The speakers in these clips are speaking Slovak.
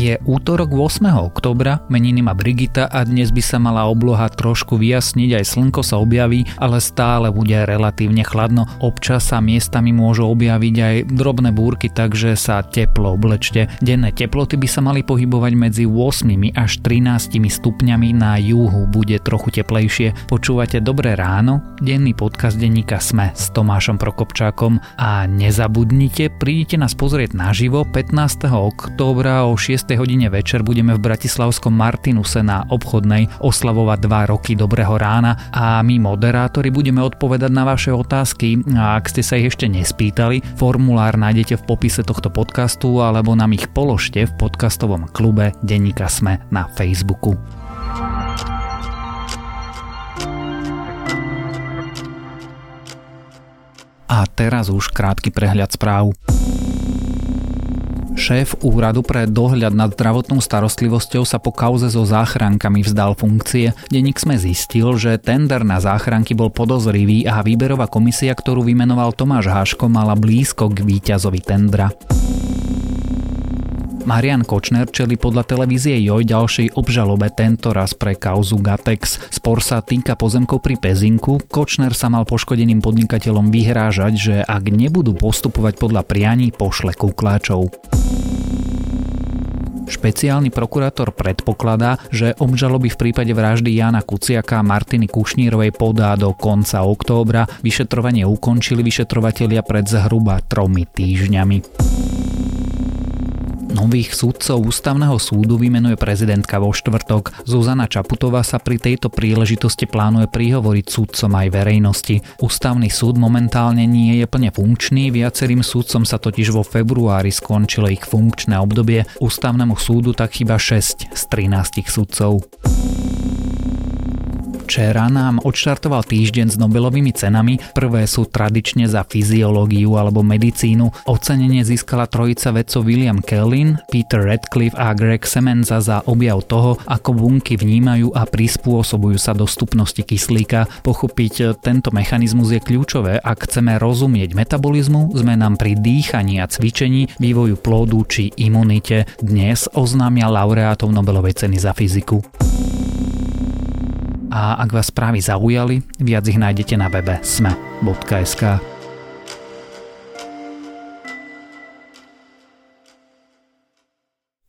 Je útorok 8. oktobra, meniny má Brigita a dnes by sa mala obloha trošku vyjasniť, aj slnko sa objaví, ale stále bude relatívne chladno. Občas sa miestami môžu objaviť aj drobné búrky, takže sa teplo oblečte. Denné teploty by sa mali pohybovať medzi 8 až 13 stupňami, na juhu bude trochu teplejšie. Počúvate Dobré ráno, denný podcast denníka Sme s Tomášom Prokopčákom a nezabudnite, prídite nás pozrieť naživo 15. októbra o 6 6. hodine večer budeme v Bratislavskom Martinuse na obchodnej oslavovať 2 roky Dobrého rána a my moderátori budeme odpovedať na vaše otázky a ak ste sa ich ešte nespýtali, formulár nájdete v popise tohto podcastu alebo nám ich položte v podcastovom klube Denníka Sme na Facebooku. A teraz už krátky prehľad správ. Šéf úradu pre dohľad nad zdravotnou starostlivosťou sa po kauze so záchrankami vzdal funkcie. Deník sme zistil, že tender na záchranky bol podozrivý a výberová komisia, ktorú vymenoval Tomáš Háško, mala blízko k víťazovi tendra. Marian Kočner čeli podľa televízie Joj ďalšej obžalobe tento raz pre kauzu Gatex. Spor sa týka pozemkov pri Pezinku. Kočner sa mal poškodeným podnikateľom vyhrážať, že ak nebudú postupovať podľa prianí, pošle kukláčov. Špeciálny prokurátor predpokladá, že obžaloby v prípade vraždy Jana Kuciaka a Martiny Kušnírovej podá do konca októbra. Vyšetrovanie ukončili vyšetrovatelia pred zhruba tromi týždňami. Nových súdcov ústavného súdu vymenuje prezidentka vo štvrtok. Zuzana Čaputová sa pri tejto príležitosti plánuje prihovoriť súdcom aj verejnosti. Ústavný súd momentálne nie je plne funkčný, viacerým súdcom sa totiž vo februári skončilo ich funkčné obdobie. Ústavnému súdu tak chyba 6 z 13 súdcov. Včera nám odštartoval týždeň s Nobelovými cenami. Prvé sú tradične za fyziológiu alebo medicínu. Ocenenie získala trojica vedcov William Kellin, Peter Radcliffe a Greg Semenza za objav toho, ako bunky vnímajú a prispôsobujú sa dostupnosti kyslíka. Pochopiť tento mechanizmus je kľúčové, ak chceme rozumieť metabolizmu, zmenám pri dýchaní a cvičení, vývoju plódu či imunite. Dnes oznámia laureátov Nobelovej ceny za fyziku a ak vás správy zaujali, viac ich nájdete na webe sme.sk.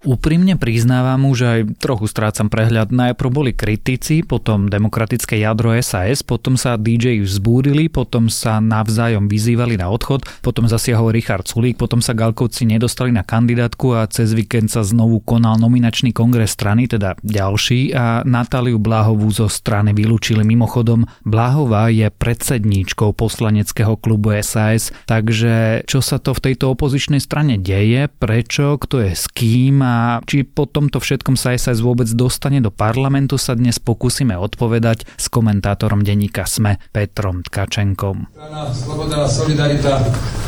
Úprimne priznávam že aj trochu strácam prehľad. Najprv boli kritici, potom demokratické jadro SAS, potom sa DJ vzbúrili, potom sa navzájom vyzývali na odchod, potom zasiahol Richard Sulík, potom sa Galkovci nedostali na kandidátku a cez víkend sa znovu konal nominačný kongres strany, teda ďalší a Natáliu Bláhovú zo strany vylúčili mimochodom. Bláhová je predsedníčkou poslaneckého klubu SAS, takže čo sa to v tejto opozičnej strane deje, prečo, kto je s kým a či po tomto všetkom sa SAS vôbec dostane do parlamentu sa dnes pokúsime odpovedať s komentátorom denníka SME Petrom Tkačenkom. Sloboda a Solidarita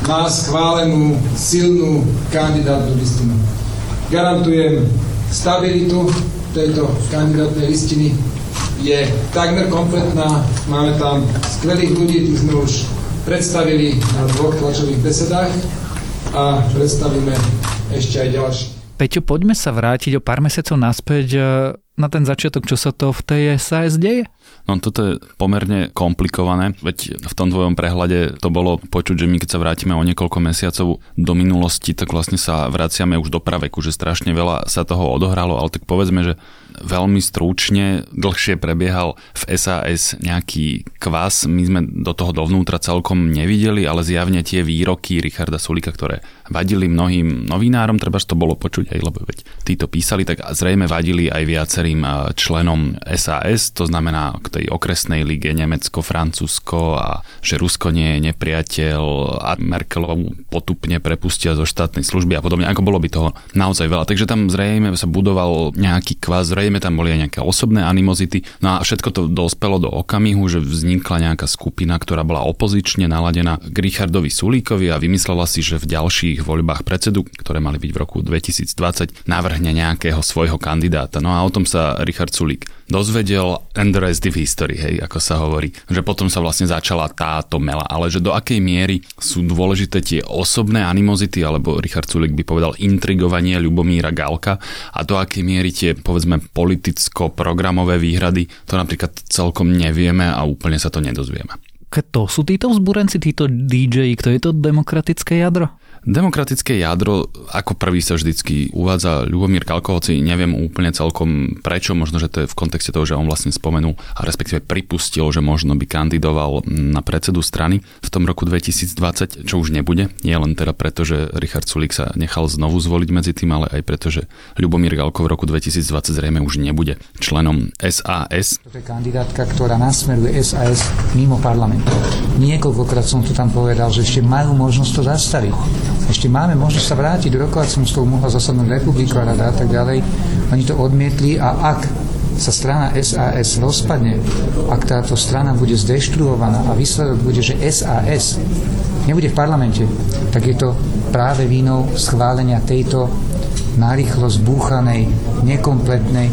má schválenú silnú kandidátnu listinu. Garantujem stabilitu tejto kandidátnej listiny. Je takmer kompletná, máme tam skvelých ľudí, tých sme už predstavili na dvoch tlačových besedách a predstavíme ešte aj ďalší. Peťo, poďme sa vrátiť o pár mesiacov naspäť e, na ten začiatok, čo sa to v tej SAS deje? No toto je pomerne komplikované, veď v tom tvojom prehľade to bolo počuť, že my keď sa vrátime o niekoľko mesiacov do minulosti, tak vlastne sa vraciame už do praveku, že strašne veľa sa toho odohralo, ale tak povedzme, že veľmi stručne dlhšie prebiehal v SAS nejaký kvas. My sme do toho dovnútra celkom nevideli, ale zjavne tie výroky Richarda Sulika, ktoré vadili mnohým novinárom, treba to bolo počuť aj, lebo veď títo písali, tak zrejme vadili aj viacerým členom SAS, to znamená k tej okresnej lige Nemecko, Francúzsko a že Rusko nie je nepriateľ a Merkelovu potupne prepustia zo štátnej služby a podobne, ako bolo by toho naozaj veľa. Takže tam zrejme sa budoval nejaký zrejme zrejme tam boli aj nejaké osobné animozity. No a všetko to dospelo do okamihu, že vznikla nejaká skupina, ktorá bola opozične naladená k Richardovi Sulíkovi a vymyslela si, že v ďalších voľbách predsedu, ktoré mali byť v roku 2020, navrhne nejakého svojho kandidáta. No a o tom sa Richard Sulík dozvedel and the rest of hej, ako sa hovorí. Že potom sa vlastne začala táto mela. Ale že do akej miery sú dôležité tie osobné animozity, alebo Richard Sulik by povedal intrigovanie Ľubomíra Galka a do akej miery tie, povedzme, politicko-programové výhrady, to napríklad celkom nevieme a úplne sa to nedozvieme. Kto sú títo vzbúrenci, títo DJ, kto je to demokratické jadro? Demokratické jadro, ako prvý sa vždycky uvádza Ľubomír Kalkovci, neviem úplne celkom prečo, možno, že to je v kontexte toho, že on vlastne spomenul a respektíve pripustil, že možno by kandidoval na predsedu strany v tom roku 2020, čo už nebude. Nie len teda preto, že Richard Sulik sa nechal znovu zvoliť medzi tým, ale aj preto, že Ľubomír Galko v roku 2020 zrejme už nebude členom SAS. To je kandidátka, ktorá nasmeruje SAS mimo parlamentu. Niekoľkokrát som tu tam povedal, že ešte majú možnosť to zastaviť ešte máme možnosť sa vrátiť do rokovacom stolu, mohla zasadnúť republika rada a tak ďalej. Oni to odmietli a ak sa strana SAS rozpadne, ak táto strana bude zdeštruovaná a výsledok bude, že SAS nebude v parlamente, tak je to práve vínou schválenia tejto narýchlo zbúchanej, nekompletnej,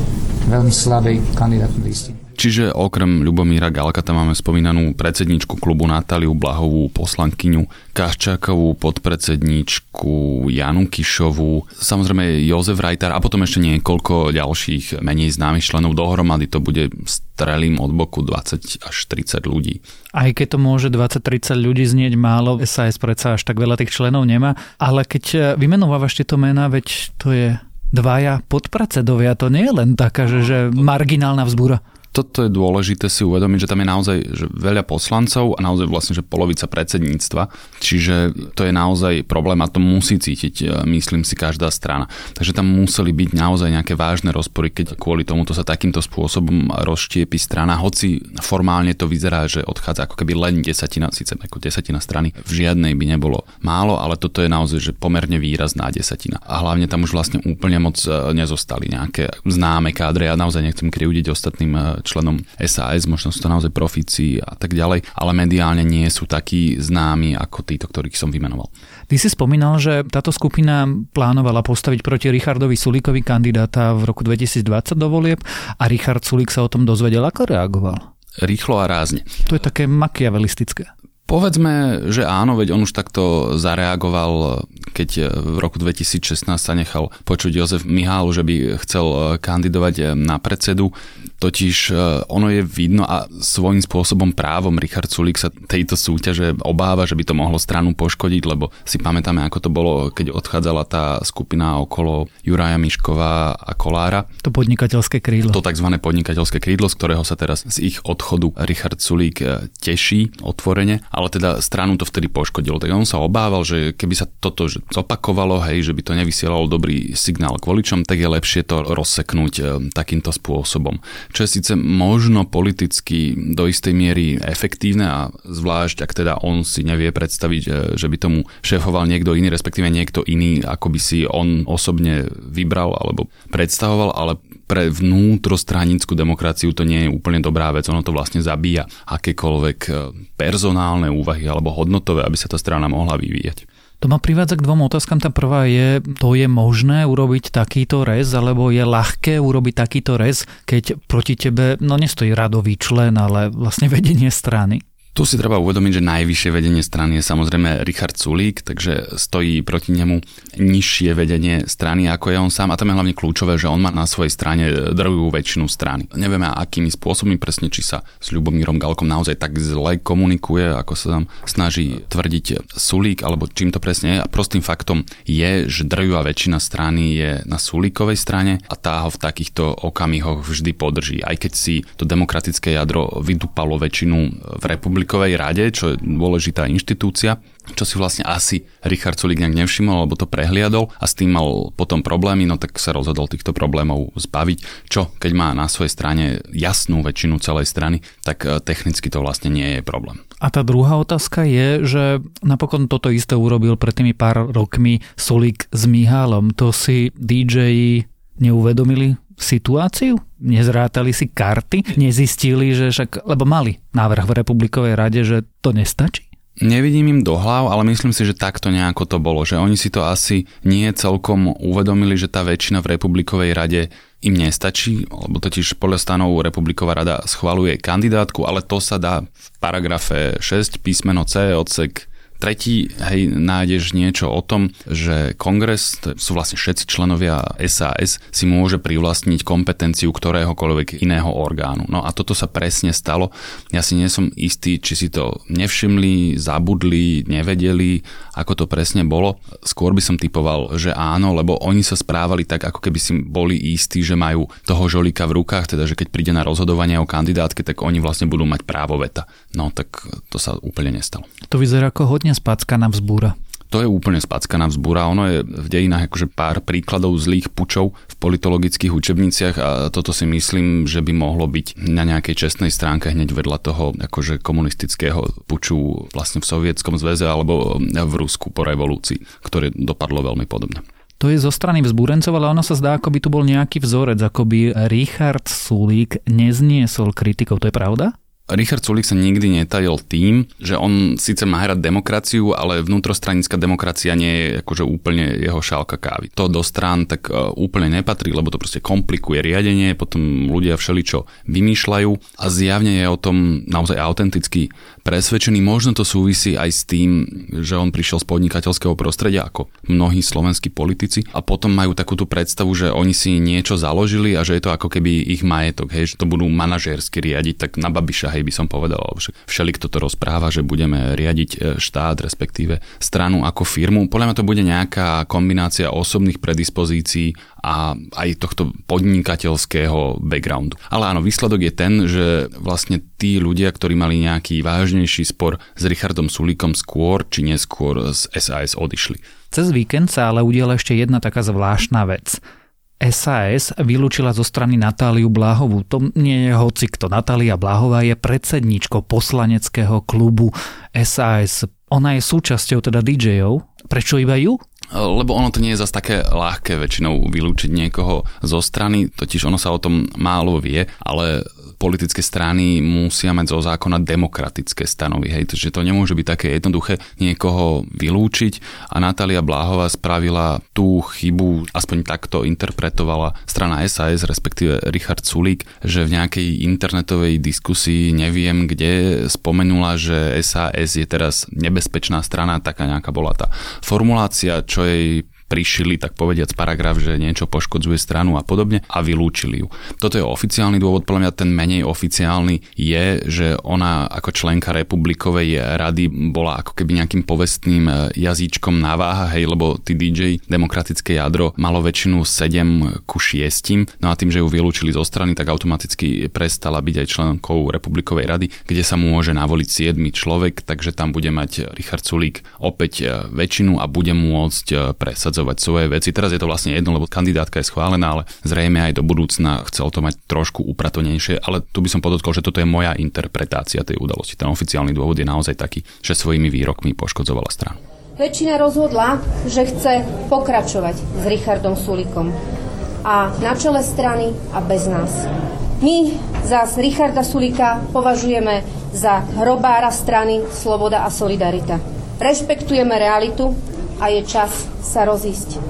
veľmi slabej kandidátnej listiny. Čiže okrem Ľubomíra Galka tam máme spomínanú predsedničku klubu Natáliu Blahovú, poslankyňu Kaščákovú, podpredsedničku Janu Kišovú, samozrejme Jozef Rajtar a potom ešte niekoľko ďalších menej známych členov. Dohromady to bude strelím od boku 20 až 30 ľudí. Aj keď to môže 20-30 ľudí znieť málo, SAS predsa až tak veľa tých členov nemá, ale keď vymenovávaš tieto mená, veď to je dvaja podpredsedovia, to nie je len taká, že, že marginálna vzbúra toto je dôležité si uvedomiť, že tam je naozaj že veľa poslancov a naozaj vlastne, že polovica predsedníctva. Čiže to je naozaj problém a to musí cítiť, e, myslím si, každá strana. Takže tam museli byť naozaj nejaké vážne rozpory, keď kvôli tomuto sa takýmto spôsobom rozštiepi strana, hoci formálne to vyzerá, že odchádza ako keby len desatina, síce ako desatina strany, v žiadnej by nebolo málo, ale toto je naozaj že pomerne výrazná desatina. A hlavne tam už vlastne úplne moc e, nezostali nejaké známe kádre. Ja naozaj nechcem kriudiť ostatným e, členom SAS, možno sú to naozaj profíci a tak ďalej, ale mediálne nie sú takí známi ako títo, ktorých som vymenoval. Ty si spomínal, že táto skupina plánovala postaviť proti Richardovi Sulíkovi kandidáta v roku 2020 do volieb a Richard Sulík sa o tom dozvedel, ako reagoval? Rýchlo a rázne. To je také makiavelistické. Povedzme, že áno, veď on už takto zareagoval, keď v roku 2016 sa nechal počuť Jozef Mihál, že by chcel kandidovať na predsedu. Totiž ono je vidno a svojím spôsobom právom Richard Sulik sa tejto súťaže obáva, že by to mohlo stranu poškodiť, lebo si pamätáme, ako to bolo, keď odchádzala tá skupina okolo Juraja Miškova a Kolára. To podnikateľské krídlo. To tzv. podnikateľské krídlo, z ktorého sa teraz z ich odchodu Richard Sulík teší otvorene, ale teda stranu to vtedy poškodilo. Tak on sa obával, že keby sa toto zopakovalo, hej, že by to nevysielalo dobrý signál k voličom, tak je lepšie to rozseknúť e, takýmto spôsobom čo je síce možno politicky do istej miery efektívne a zvlášť ak teda on si nevie predstaviť, e, že by tomu šéfoval niekto iný, respektíve niekto iný, ako by si on osobne vybral alebo predstavoval, ale pre vnútrostranickú demokraciu to nie je úplne dobrá vec, ono to vlastne zabíja akékoľvek e, personálne úvahy alebo hodnotové, aby sa tá strana mohla vyvíjať. To ma privádza k dvom otázkam. Tá prvá je, to je možné urobiť takýto rez, alebo je ľahké urobiť takýto rez, keď proti tebe, no nestojí radový člen, ale vlastne vedenie strany? Tu si treba uvedomiť, že najvyššie vedenie strany je samozrejme Richard Sulík, takže stojí proti nemu nižšie vedenie strany ako je on sám a tam je hlavne kľúčové, že on má na svojej strane drvivú väčšinu strany. Nevieme akými spôsobmi presne, či sa s Ľubomírom Galkom naozaj tak zle komunikuje, ako sa tam snaží tvrdiť Sulík, alebo čím to presne je. A prostým faktom je, že drvivá väčšina strany je na Sulíkovej strane a tá ho v takýchto okamihoch vždy podrží. Aj keď si to demokratické jadro vydupalo väčšinu v republike republikovej rade, čo je dôležitá inštitúcia, čo si vlastne asi Richard Sulik nejak nevšimol, alebo to prehliadol a s tým mal potom problémy, no tak sa rozhodol týchto problémov zbaviť, čo keď má na svojej strane jasnú väčšinu celej strany, tak e, technicky to vlastne nie je problém. A tá druhá otázka je, že napokon toto isté urobil pred tými pár rokmi Sulik s Mihálom. To si DJ neuvedomili situáciu? Nezrátali si karty? Nezistili, že však, lebo mali návrh v Republikovej rade, že to nestačí? Nevidím im do hlav, ale myslím si, že takto nejako to bolo, že oni si to asi nie celkom uvedomili, že tá väčšina v Republikovej rade im nestačí, lebo totiž podľa stanov Republiková rada schvaluje kandidátku, ale to sa dá v paragrafe 6 písmeno C odsek Tretí, hej, nájdeš niečo o tom, že kongres, to sú vlastne všetci členovia SAS, si môže privlastniť kompetenciu ktoréhokoľvek iného orgánu. No a toto sa presne stalo. Ja si nie som istý, či si to nevšimli, zabudli, nevedeli, ako to presne bolo. Skôr by som typoval, že áno, lebo oni sa správali tak, ako keby si boli istí, že majú toho žolika v rukách, teda že keď príde na rozhodovanie o kandidátke, tak oni vlastne budú mať právo veta. No tak to sa úplne nestalo. To vyzerá ako hodne spackaná vzbúra. To je úplne spackaná vzbúra. Ono je v dejinách akože pár príkladov zlých pučov v politologických učebniciach a toto si myslím, že by mohlo byť na nejakej čestnej stránke hneď vedľa toho akože komunistického puču vlastne v Sovietskom zväze alebo v Rusku po revolúcii, ktoré dopadlo veľmi podobne. To je zo strany vzbúrencov, ale ono sa zdá, ako by tu bol nejaký vzorec, ako by Richard Sulík nezniesol kritikov. To je pravda? Richard Sulik sa nikdy netajil tým, že on síce má hrať demokraciu, ale vnútrostranická demokracia nie je akože úplne jeho šálka kávy. To do strán tak e, úplne nepatrí, lebo to proste komplikuje riadenie, potom ľudia všeličo vymýšľajú a zjavne je o tom naozaj autenticky presvedčený. Možno to súvisí aj s tým, že on prišiel z podnikateľského prostredia, ako mnohí slovenskí politici a potom majú takú tú predstavu, že oni si niečo založili a že je to ako keby ich majetok, hej, že to budú manažérsky riadiť, tak na Babiša, hej, hej, by som povedal, že všeli, kto to rozpráva, že budeme riadiť e, štát, respektíve stranu ako firmu. Podľa mňa to bude nejaká kombinácia osobných predispozícií a aj tohto podnikateľského backgroundu. Ale áno, výsledok je ten, že vlastne tí ľudia, ktorí mali nejaký vážnejší spor s Richardom Sulíkom skôr či neskôr z SAS odišli. Cez víkend sa ale udiela ešte jedna taká zvláštna vec. SAS vylúčila zo strany Natáliu Bláhovú. To nie je hoci kto. Natália Bláhová je predsedničkou poslaneckého klubu SAS. Ona je súčasťou teda DJov. Prečo iba ju? Lebo ono to nie je zase také ľahké väčšinou vylúčiť niekoho zo strany, totiž ono sa o tom málo vie, ale politické strany musia mať zo zákona demokratické stanovy. Hej, takže to nemôže byť také jednoduché niekoho vylúčiť a Natália Bláhová spravila tú chybu, aspoň takto interpretovala strana SAS, respektíve Richard Sulík, že v nejakej internetovej diskusii neviem kde spomenula, že SAS je teraz nebezpečná strana, taká nejaká bola tá formulácia, čo actually prišili, tak povediac, paragraf, že niečo poškodzuje stranu a podobne a vylúčili ju. Toto je oficiálny dôvod, podľa mňa ten menej oficiálny je, že ona ako členka republikovej rady bola ako keby nejakým povestným e, jazyčkom na váha, hej, lebo tí DJ, demokratické jadro, malo väčšinu 7 ku 6, no a tým, že ju vylúčili zo strany, tak automaticky prestala byť aj členkou republikovej rady, kde sa môže navoliť 7 človek, takže tam bude mať Richard Sulík opäť e, väčšinu a bude môcť e, presadzovať presadzovať svoje veci. Teraz je to vlastne jedno, lebo kandidátka je schválená, ale zrejme aj do budúcna chcel to mať trošku upratonejšie, ale tu by som podotkol, že toto je moja interpretácia tej udalosti. Ten oficiálny dôvod je naozaj taký, že svojimi výrokmi poškodzovala stranu. Väčšina rozhodla, že chce pokračovať s Richardom Sulikom a na čele strany a bez nás. My zás Richarda Sulika považujeme za hrobára strany Sloboda a Solidarita. Rešpektujeme realitu a je čas sa rozísť.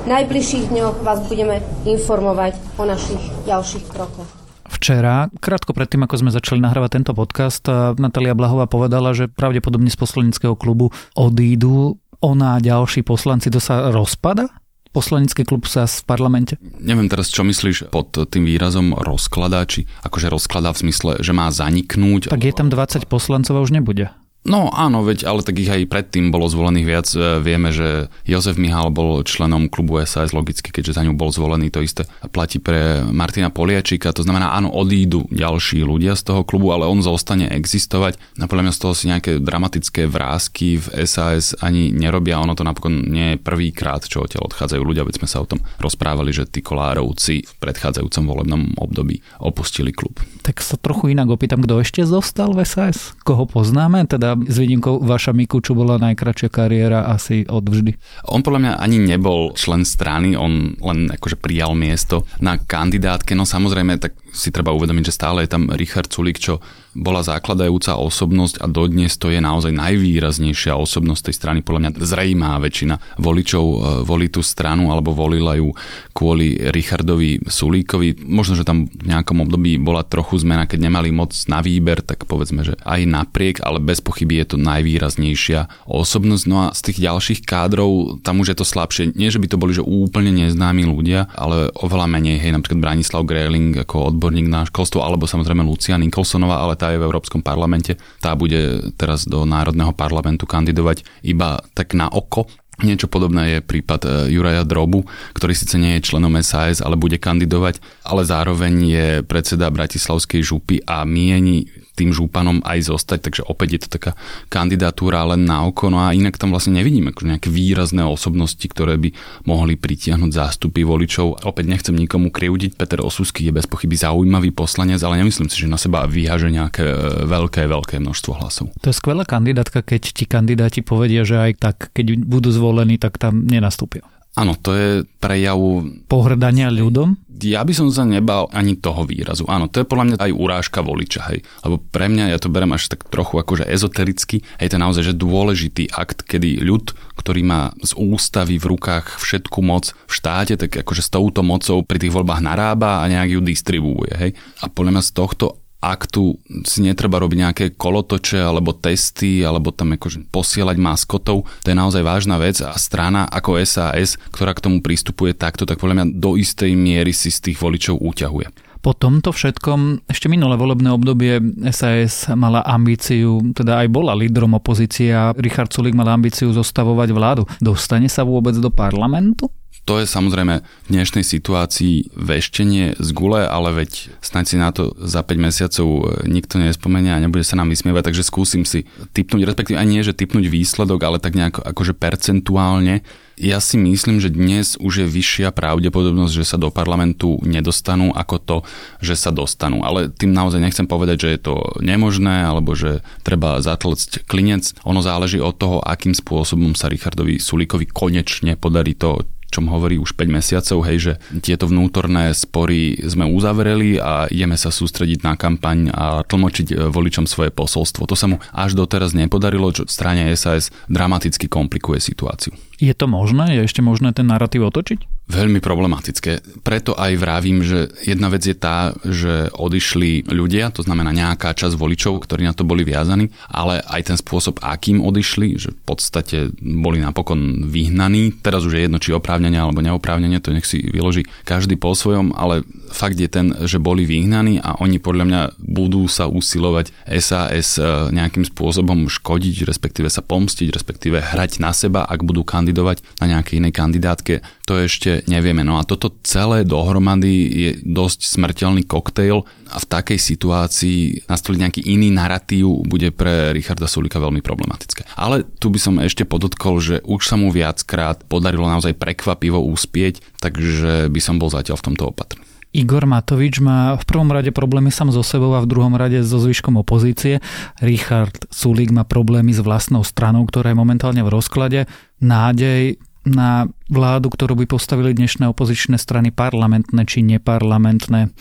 V najbližších dňoch vás budeme informovať o našich ďalších krokoch. Včera, krátko predtým, ako sme začali nahrávať tento podcast, Natalia Blahová povedala, že pravdepodobne z poslaneckého klubu odídu ona a ďalší poslanci. To sa rozpada? poslanecký klub sa v parlamente? Neviem teraz, čo myslíš pod tým výrazom rozkladá, či akože rozkladá v zmysle, že má zaniknúť. Tak je tam 20 poslancov a už nebude. No áno, veď, ale tak ich aj predtým bolo zvolených viac. E, vieme, že Jozef Mihal bol členom klubu SAS logicky, keďže za ňu bol zvolený. To isté platí pre Martina Poliačika. To znamená, áno, odídu ďalší ľudia z toho klubu, ale on zostane existovať. A podľa mňa z toho si nejaké dramatické vrázky v SAS ani nerobia. Ono to napokon nie je prvýkrát, čo odtiaľ odchádzajú ľudia, veď sme sa o tom rozprávali, že tí kolárovci v predchádzajúcom volebnom období opustili klub. Tak sa trochu inak opýtam, kto ešte zostal v SAS? Koho poznáme? Teda s výnimkou vaša Miku, čo bola najkračšia kariéra asi od vždy. On podľa mňa ani nebol člen strany, on len akože prijal miesto na kandidátke, no samozrejme tak si treba uvedomiť, že stále je tam Richard Sulik, čo bola základajúca osobnosť a dodnes to je naozaj najvýraznejšia osobnosť tej strany. Podľa mňa zrejmá väčšina voličov e, volí tú stranu alebo volila ju kvôli Richardovi Sulíkovi. Možno, že tam v nejakom období bola trochu zmena, keď nemali moc na výber, tak povedzme, že aj napriek, ale bez pochyby je to najvýraznejšia osobnosť. No a z tých ďalších kádrov tam už je to slabšie. Nie, že by to boli že úplne neznámi ľudia, ale oveľa menej, hej, napríklad Branislav Greling ako odborník na školstvo, alebo samozrejme Lucia Nikolsonová, ale tá je v Európskom parlamente. Tá bude teraz do Národného parlamentu kandidovať iba tak na oko. Niečo podobné je prípad e, Juraja Drobu, ktorý síce nie je členom SAS, ale bude kandidovať, ale zároveň je predseda Bratislavskej župy a mieni tým žúpanom aj zostať, takže opäť je to taká kandidatúra len na oko, no a inak tam vlastne nevidíme akože nejaké výrazné osobnosti, ktoré by mohli pritiahnuť zástupy voličov. Opäť nechcem nikomu kriudiť, Peter Osusky je bez pochyby zaujímavý poslanec, ale nemyslím si, že na seba vyhaže nejaké e, veľké, veľké množstvo hlasov. To je skvelá kandidátka, keď ti kandidáti povedia, že aj tak, keď budú zvolení, tak tam nenastúpia. Áno, to je prejav... Pohrdania ľudom? Ja by som sa nebal ani toho výrazu. Áno, to je podľa mňa aj urážka voliča, hej. Lebo pre mňa, ja to berem až tak trochu akože ezotericky, hej, to je naozaj že dôležitý akt, kedy ľud, ktorý má z ústavy v rukách všetku moc v štáte, tak akože s touto mocou pri tých voľbách narába a nejak ju distribuuje, hej. A podľa mňa z tohto aktu si netreba robiť nejaké kolotoče alebo testy alebo tam akože posielať maskotov. To je naozaj vážna vec a strana ako SAS, ktorá k tomu pristupuje takto, tak podľa mňa do istej miery si z tých voličov úťahuje. Po tomto všetkom ešte minulé volebné obdobie SAS mala ambíciu, teda aj bola lídrom opozície a Richard Sulik mal ambíciu zostavovať vládu. Dostane sa vôbec do parlamentu? To je samozrejme v dnešnej situácii veštenie z gule, ale veď snáď si na to za 5 mesiacov e, nikto nespomenia a nebude sa nám vysmievať, takže skúsim si typnúť, respektíve aj nie, že typnúť výsledok, ale tak nejako akože percentuálne. Ja si myslím, že dnes už je vyššia pravdepodobnosť, že sa do parlamentu nedostanú ako to, že sa dostanú. Ale tým naozaj nechcem povedať, že je to nemožné alebo že treba zatlcť klinec. Ono záleží od toho, akým spôsobom sa Richardovi Sulíkovi konečne podarí to, čom hovorí už 5 mesiacov, hej, že tieto vnútorné spory sme uzavreli a ideme sa sústrediť na kampaň a tlmočiť e, voličom svoje posolstvo. To sa mu až doteraz nepodarilo, čo v strane SAS dramaticky komplikuje situáciu. Je to možné? Je ešte možné ten narratív otočiť? Veľmi problematické. Preto aj vravím, že jedna vec je tá, že odišli ľudia, to znamená nejaká časť voličov, ktorí na to boli viazaní, ale aj ten spôsob, akým odišli, že v podstate boli napokon vyhnaní. Teraz už je jedno, či oprávnenie alebo neoprávnenie, to nech si vyloží každý po svojom, ale fakt je ten, že boli vyhnaní a oni podľa mňa budú sa usilovať SAS e, nejakým spôsobom škodiť, respektíve sa pomstiť, respektíve hrať na seba, ak budú kandidovať kandidovať na nejakej inej kandidátke, to ešte nevieme. No a toto celé dohromady je dosť smrteľný koktejl a v takej situácii nastoliť nejaký iný narratív bude pre Richarda Sulika veľmi problematické. Ale tu by som ešte podotkol, že už sa mu viackrát podarilo naozaj prekvapivo úspieť, takže by som bol zatiaľ v tomto opatrný. Igor Matovič má v prvom rade problémy sám so sebou a v druhom rade so zvyškom opozície. Richard Sulík má problémy s vlastnou stranou, ktorá je momentálne v rozklade. Nádej na vládu, ktorú by postavili dnešné opozičné strany parlamentné či neparlamentné,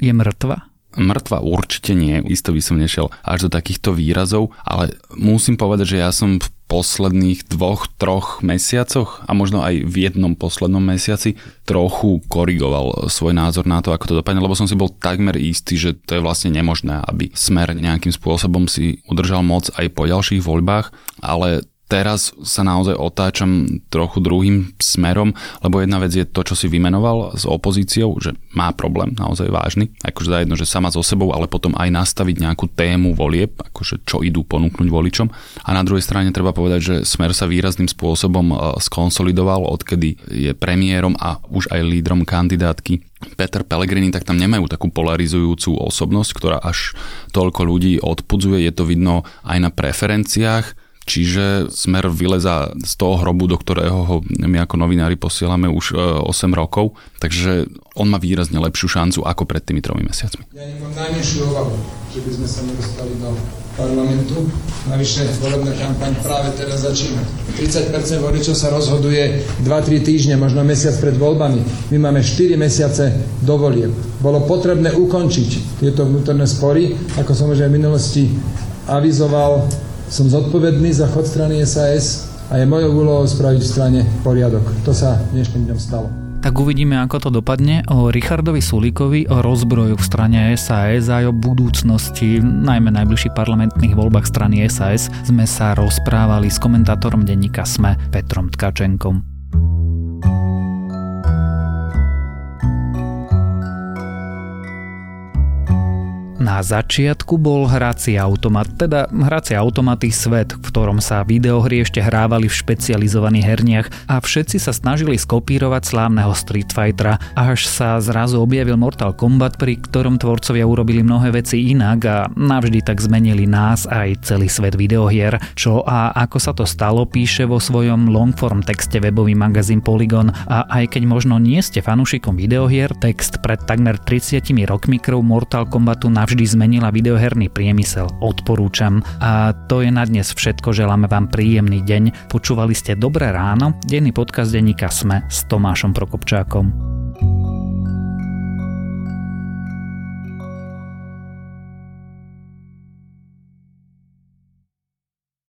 je mŕtva? Mŕtva určite nie, isto by som nešiel až do takýchto výrazov, ale musím povedať, že ja som v posledných dvoch, troch mesiacoch a možno aj v jednom poslednom mesiaci trochu korigoval svoj názor na to, ako to dopadne, lebo som si bol takmer istý, že to je vlastne nemožné, aby Smer nejakým spôsobom si udržal moc aj po ďalších voľbách, ale teraz sa naozaj otáčam trochu druhým smerom, lebo jedna vec je to, čo si vymenoval s opozíciou, že má problém naozaj vážny, akože za jedno, že sama so sebou, ale potom aj nastaviť nejakú tému volieb, akože čo idú ponúknuť voličom. A na druhej strane treba povedať, že Smer sa výrazným spôsobom e, skonsolidoval, odkedy je premiérom a už aj lídrom kandidátky Peter Pellegrini, tak tam nemajú takú polarizujúcu osobnosť, ktorá až toľko ľudí odpudzuje. Je to vidno aj na preferenciách Čiže smer vyleza z toho hrobu, do ktorého ho my ako novinári posielame už 8 e, rokov, takže on má výrazne lepšiu šancu ako pred tými tromi mesiacmi. Ja nemám najmenšiu obavu, že by sme sa nedostali do parlamentu. Navyše volebná kampaň práve teraz začína. 30% voličov sa rozhoduje 2-3 týždne, možno mesiac pred voľbami. My máme 4 mesiace do volieb. Bolo potrebné ukončiť tieto vnútorné spory, ako som už aj v minulosti avizoval, som zodpovedný za chod strany SAS a je mojou úlohou spraviť v strane poriadok. To sa dnešným dňom stalo. Tak uvidíme, ako to dopadne. O Richardovi Sulíkovi, o rozbroju v strane SAS a aj o budúcnosti, najmä najbližších parlamentných voľbách strany SAS, sme sa rozprávali s komentátorom denníka SME Petrom Tkačenkom. Na začiatku bol hrací automat, teda hrací automaty svet, v ktorom sa videohry ešte hrávali v špecializovaných herniach a všetci sa snažili skopírovať slávneho Street Fightera, až sa zrazu objavil Mortal Kombat, pri ktorom tvorcovia urobili mnohé veci inak a navždy tak zmenili nás aj celý svet videohier. Čo a ako sa to stalo, píše vo svojom longform texte webový magazín Polygon a aj keď možno nie ste fanúšikom videohier, text pred takmer 30 rokmi krv Mortal Kombatu na navždy zmenila videoherný priemysel. Odporúčam. A to je na dnes všetko. Želáme vám príjemný deň. Počúvali ste Dobré ráno, denný podcast denníka Sme s Tomášom Prokopčákom.